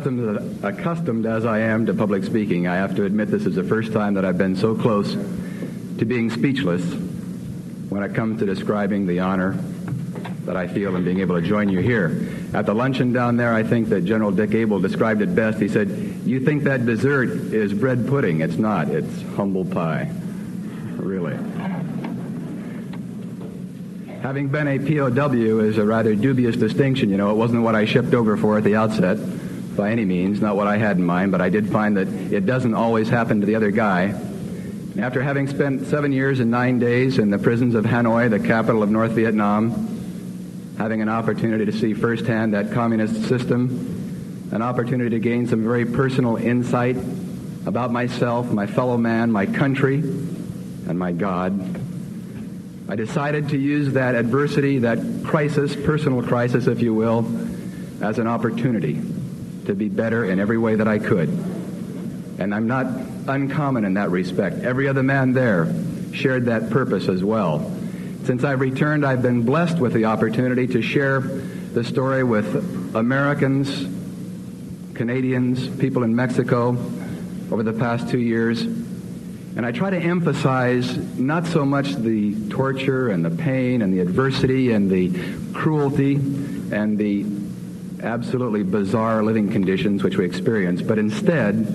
accustomed, accustomed as I am to public speaking, I have to admit this is the first time that I've been so close to being speechless when it comes to describing the honor that I feel in being able to join you here. At the luncheon down there, I think that General Dick Abel described it best. He said, You think that dessert is bread pudding. It's not, it's humble pie. Really. Having been a POW is a rather dubious distinction. You know, it wasn't what I shipped over for at the outset by any means, not what I had in mind, but I did find that it doesn't always happen to the other guy. After having spent seven years and nine days in the prisons of Hanoi, the capital of North Vietnam, having an opportunity to see firsthand that communist system, an opportunity to gain some very personal insight about myself, my fellow man, my country, and my God, I decided to use that adversity, that crisis, personal crisis, if you will, as an opportunity to be better in every way that I could. And I'm not uncommon in that respect. Every other man there shared that purpose as well. Since I've returned, I've been blessed with the opportunity to share the story with Americans, Canadians, people in Mexico over the past two years and I try to emphasize not so much the torture and the pain and the adversity and the cruelty and the absolutely bizarre living conditions which we experience, but instead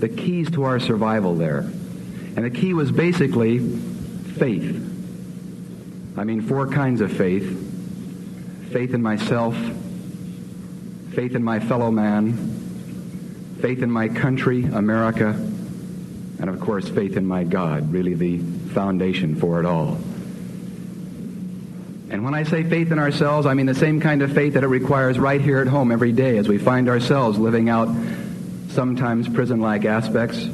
the keys to our survival there. And the key was basically faith. I mean, four kinds of faith faith in myself, faith in my fellow man, faith in my country, America and of course faith in my God, really the foundation for it all. And when I say faith in ourselves, I mean the same kind of faith that it requires right here at home every day as we find ourselves living out sometimes prison-like aspects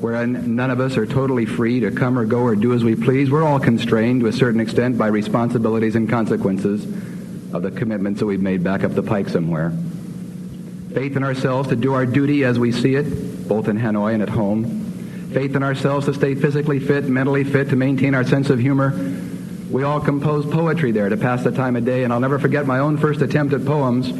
wherein none of us are totally free to come or go or do as we please. We're all constrained to a certain extent by responsibilities and consequences of the commitments that we've made back up the pike somewhere. Faith in ourselves to do our duty as we see it, both in Hanoi and at home faith in ourselves to stay physically fit, mentally fit, to maintain our sense of humor. We all composed poetry there to pass the time of day, and I'll never forget my own first attempt at poems.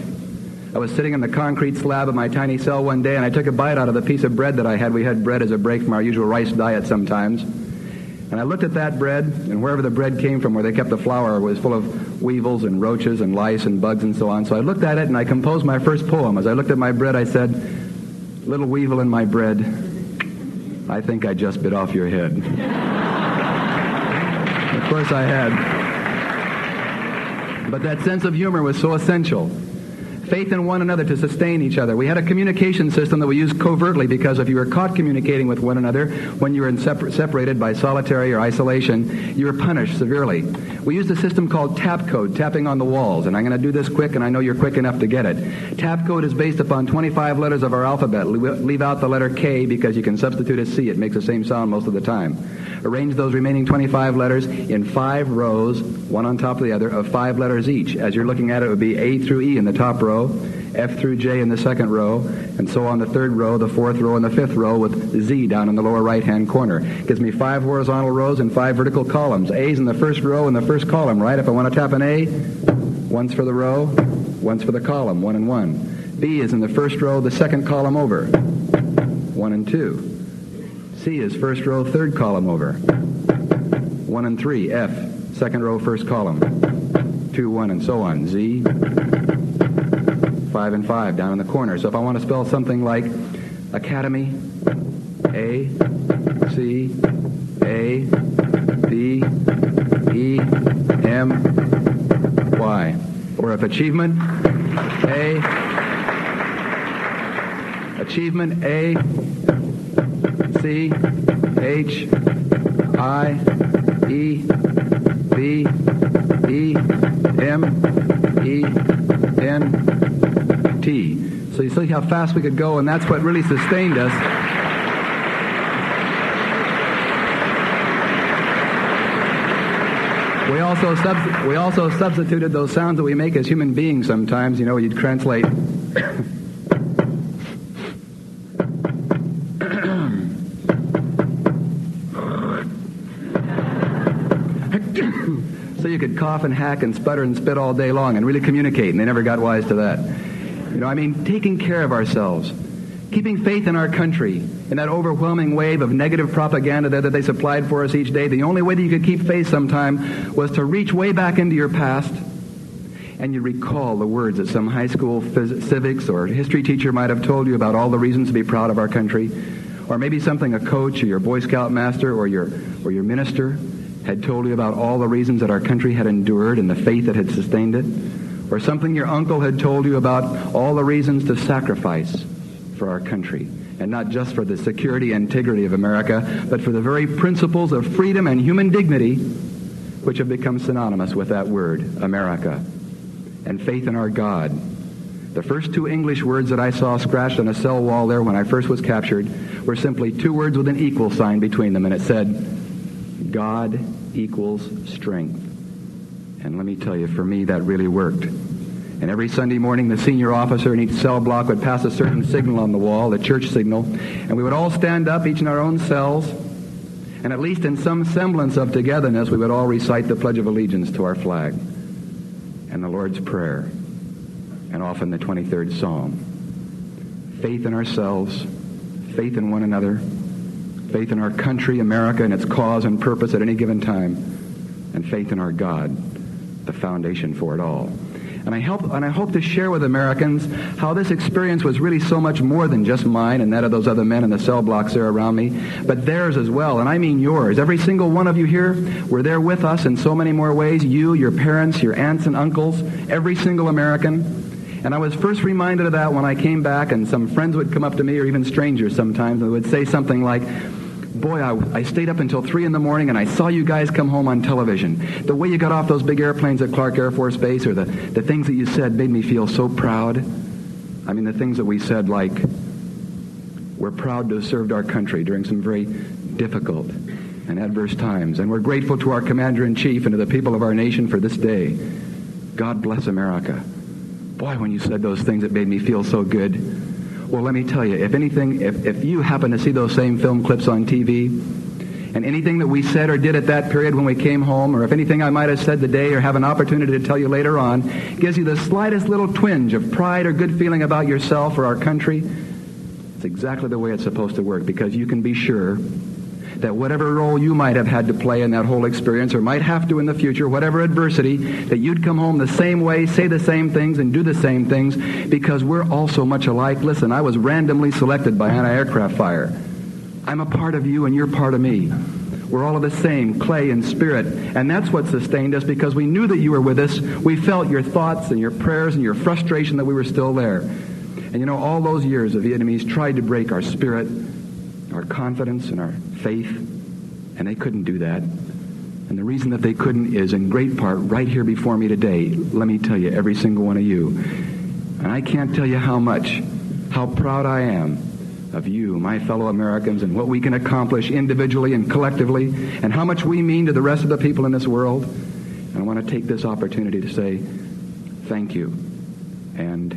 I was sitting on the concrete slab of my tiny cell one day, and I took a bite out of the piece of bread that I had. We had bread as a break from our usual rice diet sometimes. And I looked at that bread, and wherever the bread came from, where they kept the flour, was full of weevils and roaches and lice and bugs and so on. So I looked at it, and I composed my first poem. As I looked at my bread, I said, Little weevil in my bread, I think I just bit off your head. of course I had. But that sense of humor was so essential faith in one another to sustain each other. We had a communication system that we used covertly because if you were caught communicating with one another when you were separ- separated by solitary or isolation, you were punished severely. We used a system called tap code, tapping on the walls, and I'm going to do this quick, and I know you're quick enough to get it. Tap code is based upon 25 letters of our alphabet. Leave out the letter K because you can substitute a C. It makes the same sound most of the time. Arrange those remaining 25 letters in five rows, one on top of the other, of five letters each. As you're looking at it, it would be A through E in the top row, F through J in the second row, and so on the third row, the fourth row, and the fifth row with Z down in the lower right-hand corner. Gives me five horizontal rows and five vertical columns. A's in the first row and the first column, right? If I want to tap an A, once for the row, once for the column, one and one. B is in the first row, the second column over, one and two. C is first row, third column over. One and three. F, second row, first column. Two, one, and so on. Z, five and five down in the corner. So if I want to spell something like Academy, A, C, A, B, E, M, Y. Or if achievement, A, achievement, A, C H I E B E M E N So you see how fast we could go, and that's what really sustained us. We also, sub- we also substituted those sounds that we make as human beings sometimes. You know, you'd translate so you could cough and hack and sputter and spit all day long and really communicate, and they never got wise to that. You know, I mean, taking care of ourselves, keeping faith in our country, in that overwhelming wave of negative propaganda that, that they supplied for us each day. The only way that you could keep faith sometime was to reach way back into your past. And you recall the words that some high school phys- civics or history teacher might have told you about all the reasons to be proud of our country, or maybe something a coach or your Boy Scout master or your, or your minister had told you about all the reasons that our country had endured and the faith that had sustained it, or something your uncle had told you about all the reasons to sacrifice for our country, and not just for the security and integrity of America, but for the very principles of freedom and human dignity which have become synonymous with that word, America and faith in our God. The first two English words that I saw scratched on a cell wall there when I first was captured were simply two words with an equal sign between them, and it said, God equals strength. And let me tell you, for me, that really worked. And every Sunday morning, the senior officer in each cell block would pass a certain signal on the wall, the church signal, and we would all stand up, each in our own cells, and at least in some semblance of togetherness, we would all recite the Pledge of Allegiance to our flag and the Lord's Prayer, and often the 23rd Psalm. Faith in ourselves, faith in one another, faith in our country, America, and its cause and purpose at any given time, and faith in our God, the foundation for it all. And I, help, and I hope to share with Americans how this experience was really so much more than just mine and that of those other men in the cell blocks there around me, but theirs as well. And I mean yours. Every single one of you here were there with us in so many more ways. You, your parents, your aunts and uncles, every single American. And I was first reminded of that when I came back and some friends would come up to me or even strangers sometimes and would say something like, boy, I, I, stayed up until 3 in the morning and I saw you guys come home on television. The way you got off those big airplanes at Clark Air Force Base or the, the things that you said made me feel so proud. I mean, the things that we said like, we're proud to have served our country during some very difficult and adverse times. And we're grateful to our Commander-in-Chief and to the people of our nation for this day. God bless America. Boy, when you said those things, it made me feel so good. Well, let me tell you, if anything, if, if you happen to see those same film clips on TV, and anything that we said or did at that period when we came home, or if anything I might have said today or have an opportunity to tell you later on, gives you the slightest little twinge of pride or good feeling about yourself or our country, it's exactly the way it's supposed to work because you can be sure that whatever role you might have had to play in that whole experience or might have to in the future, whatever adversity, that you'd come home the same way, say the same things, and do the same things because we're all so much alike. Listen, I was randomly selected by anti-aircraft fire. I'm a part of you and you're part of me. We're all of the same, clay and spirit. And that's what sustained us because we knew that you were with us. We felt your thoughts and your prayers and your frustration that we were still there. And you know, all those years the Vietnamese tried to break our spirit, our confidence and our faith, and they couldn't do that. And the reason that they couldn't is in great part right here before me today. Let me tell you, every single one of you. And I can't tell you how much, how proud I am of you, my fellow Americans, and what we can accomplish individually and collectively, and how much we mean to the rest of the people in this world. And I want to take this opportunity to say thank you. And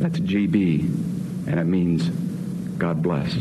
that's GB and it means God bless.